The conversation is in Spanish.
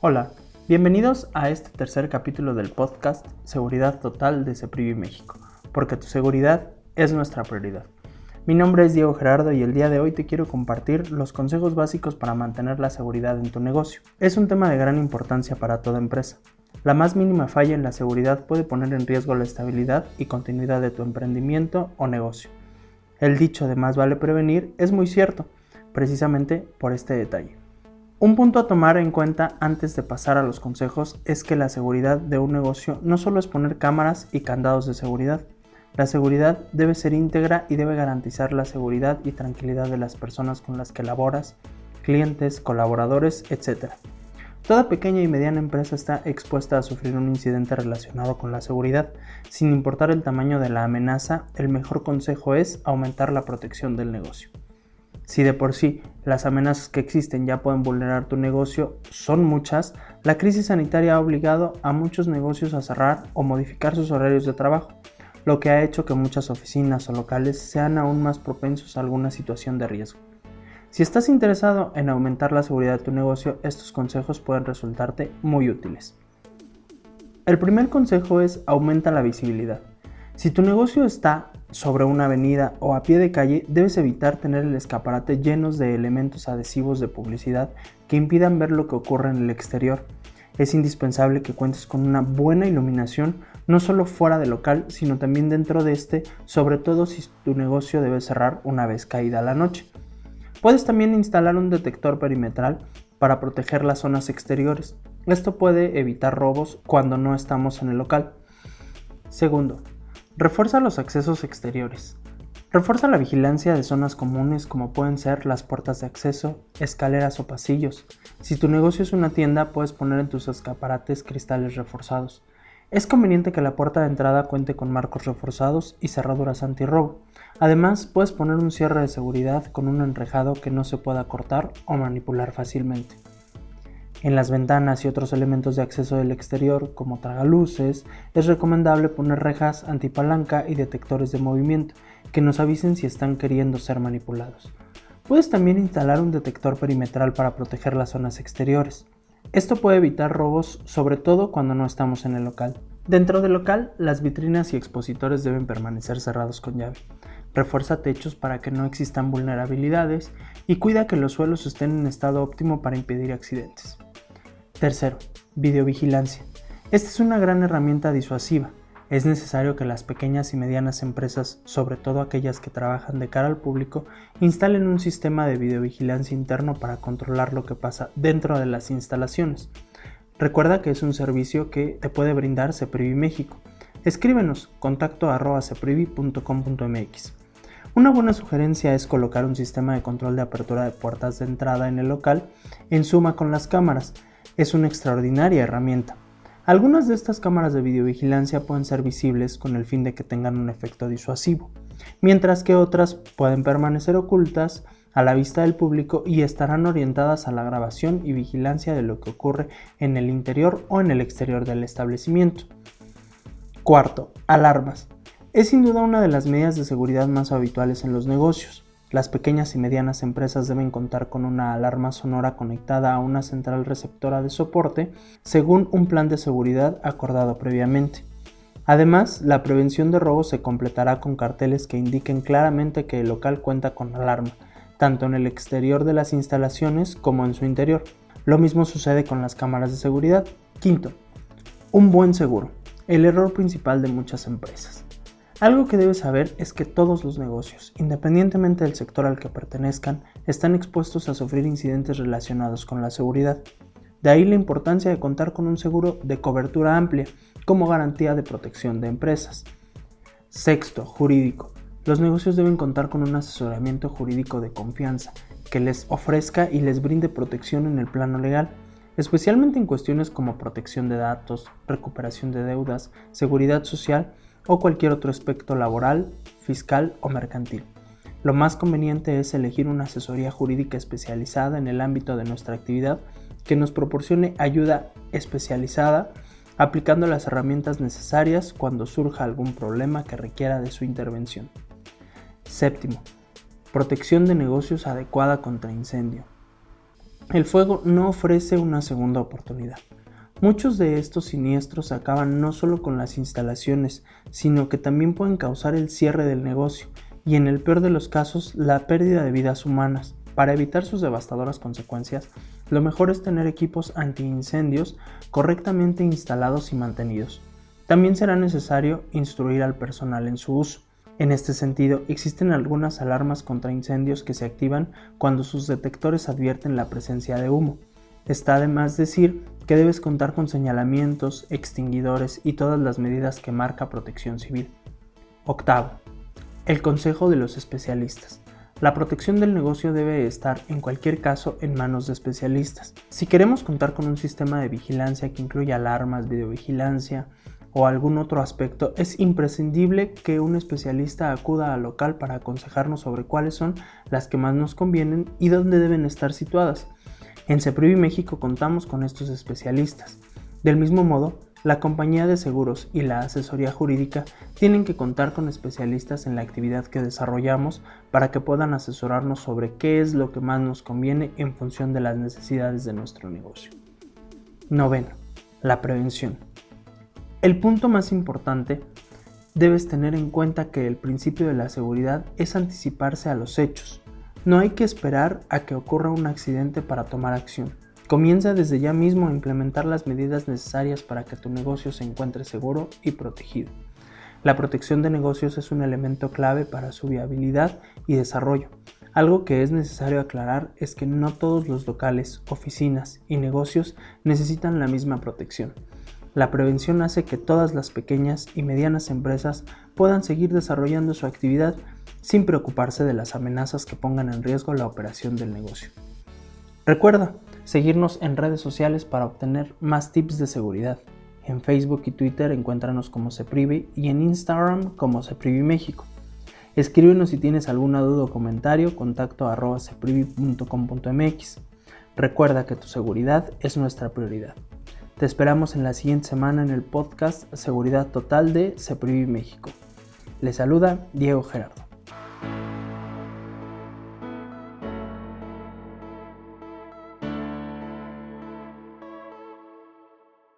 Hola, bienvenidos a este tercer capítulo del podcast Seguridad Total de Ceprivi México, porque tu seguridad es nuestra prioridad. Mi nombre es Diego Gerardo y el día de hoy te quiero compartir los consejos básicos para mantener la seguridad en tu negocio. Es un tema de gran importancia para toda empresa. La más mínima falla en la seguridad puede poner en riesgo la estabilidad y continuidad de tu emprendimiento o negocio. El dicho de más vale prevenir es muy cierto, precisamente por este detalle. Un punto a tomar en cuenta antes de pasar a los consejos es que la seguridad de un negocio no solo es poner cámaras y candados de seguridad. La seguridad debe ser íntegra y debe garantizar la seguridad y tranquilidad de las personas con las que laboras, clientes, colaboradores, etc. Toda pequeña y mediana empresa está expuesta a sufrir un incidente relacionado con la seguridad. Sin importar el tamaño de la amenaza, el mejor consejo es aumentar la protección del negocio. Si de por sí las amenazas que existen ya pueden vulnerar tu negocio son muchas, la crisis sanitaria ha obligado a muchos negocios a cerrar o modificar sus horarios de trabajo, lo que ha hecho que muchas oficinas o locales sean aún más propensos a alguna situación de riesgo. Si estás interesado en aumentar la seguridad de tu negocio, estos consejos pueden resultarte muy útiles. El primer consejo es aumenta la visibilidad. Si tu negocio está sobre una avenida o a pie de calle, debes evitar tener el escaparate llenos de elementos adhesivos de publicidad que impidan ver lo que ocurre en el exterior. Es indispensable que cuentes con una buena iluminación, no solo fuera del local, sino también dentro de este, sobre todo si tu negocio debe cerrar una vez caída la noche. Puedes también instalar un detector perimetral para proteger las zonas exteriores. Esto puede evitar robos cuando no estamos en el local. Segundo, Refuerza los accesos exteriores. Refuerza la vigilancia de zonas comunes como pueden ser las puertas de acceso, escaleras o pasillos. Si tu negocio es una tienda, puedes poner en tus escaparates cristales reforzados. Es conveniente que la puerta de entrada cuente con marcos reforzados y cerraduras antirrobo. Además, puedes poner un cierre de seguridad con un enrejado que no se pueda cortar o manipular fácilmente. En las ventanas y otros elementos de acceso del exterior, como tragaluces, es recomendable poner rejas antipalanca y detectores de movimiento que nos avisen si están queriendo ser manipulados. Puedes también instalar un detector perimetral para proteger las zonas exteriores. Esto puede evitar robos, sobre todo cuando no estamos en el local. Dentro del local, las vitrinas y expositores deben permanecer cerrados con llave. Refuerza techos para que no existan vulnerabilidades y cuida que los suelos estén en estado óptimo para impedir accidentes. Tercero, videovigilancia. Esta es una gran herramienta disuasiva. Es necesario que las pequeñas y medianas empresas, sobre todo aquellas que trabajan de cara al público, instalen un sistema de videovigilancia interno para controlar lo que pasa dentro de las instalaciones. Recuerda que es un servicio que te puede brindar Ceprivi México. Escríbenos contacto Una buena sugerencia es colocar un sistema de control de apertura de puertas de entrada en el local en suma con las cámaras es una extraordinaria herramienta. Algunas de estas cámaras de videovigilancia pueden ser visibles con el fin de que tengan un efecto disuasivo, mientras que otras pueden permanecer ocultas a la vista del público y estarán orientadas a la grabación y vigilancia de lo que ocurre en el interior o en el exterior del establecimiento. Cuarto, alarmas. Es sin duda una de las medidas de seguridad más habituales en los negocios. Las pequeñas y medianas empresas deben contar con una alarma sonora conectada a una central receptora de soporte según un plan de seguridad acordado previamente. Además, la prevención de robos se completará con carteles que indiquen claramente que el local cuenta con alarma, tanto en el exterior de las instalaciones como en su interior. Lo mismo sucede con las cámaras de seguridad. Quinto, un buen seguro, el error principal de muchas empresas. Algo que debes saber es que todos los negocios, independientemente del sector al que pertenezcan, están expuestos a sufrir incidentes relacionados con la seguridad. De ahí la importancia de contar con un seguro de cobertura amplia como garantía de protección de empresas. Sexto, jurídico. Los negocios deben contar con un asesoramiento jurídico de confianza que les ofrezca y les brinde protección en el plano legal, especialmente en cuestiones como protección de datos, recuperación de deudas, seguridad social o cualquier otro aspecto laboral, fiscal o mercantil. Lo más conveniente es elegir una asesoría jurídica especializada en el ámbito de nuestra actividad que nos proporcione ayuda especializada aplicando las herramientas necesarias cuando surja algún problema que requiera de su intervención. Séptimo, protección de negocios adecuada contra incendio. El fuego no ofrece una segunda oportunidad. Muchos de estos siniestros acaban no solo con las instalaciones, sino que también pueden causar el cierre del negocio y en el peor de los casos la pérdida de vidas humanas. Para evitar sus devastadoras consecuencias, lo mejor es tener equipos antiincendios correctamente instalados y mantenidos. También será necesario instruir al personal en su uso. En este sentido, existen algunas alarmas contra incendios que se activan cuando sus detectores advierten la presencia de humo. Está además decir que debes contar con señalamientos, extinguidores y todas las medidas que marca Protección Civil. Octavo. El consejo de los especialistas. La protección del negocio debe estar en cualquier caso en manos de especialistas. Si queremos contar con un sistema de vigilancia que incluya alarmas, videovigilancia o algún otro aspecto, es imprescindible que un especialista acuda al local para aconsejarnos sobre cuáles son las que más nos convienen y dónde deben estar situadas. En CEPRIVI México contamos con estos especialistas. Del mismo modo, la compañía de seguros y la asesoría jurídica tienen que contar con especialistas en la actividad que desarrollamos para que puedan asesorarnos sobre qué es lo que más nos conviene en función de las necesidades de nuestro negocio. Noveno, la prevención. El punto más importante debes tener en cuenta que el principio de la seguridad es anticiparse a los hechos. No hay que esperar a que ocurra un accidente para tomar acción. Comienza desde ya mismo a implementar las medidas necesarias para que tu negocio se encuentre seguro y protegido. La protección de negocios es un elemento clave para su viabilidad y desarrollo. Algo que es necesario aclarar es que no todos los locales, oficinas y negocios necesitan la misma protección. La prevención hace que todas las pequeñas y medianas empresas puedan seguir desarrollando su actividad sin preocuparse de las amenazas que pongan en riesgo la operación del negocio. Recuerda, seguirnos en redes sociales para obtener más tips de seguridad. En Facebook y Twitter encuéntranos como Ceprivi y en Instagram como Ceprivi México. Escríbenos si tienes alguna duda o comentario, contacto arroba ceprivi.com.mx. Recuerda que tu seguridad es nuestra prioridad. Te esperamos en la siguiente semana en el podcast Seguridad Total de Ceprivi México. Le saluda Diego Gerardo.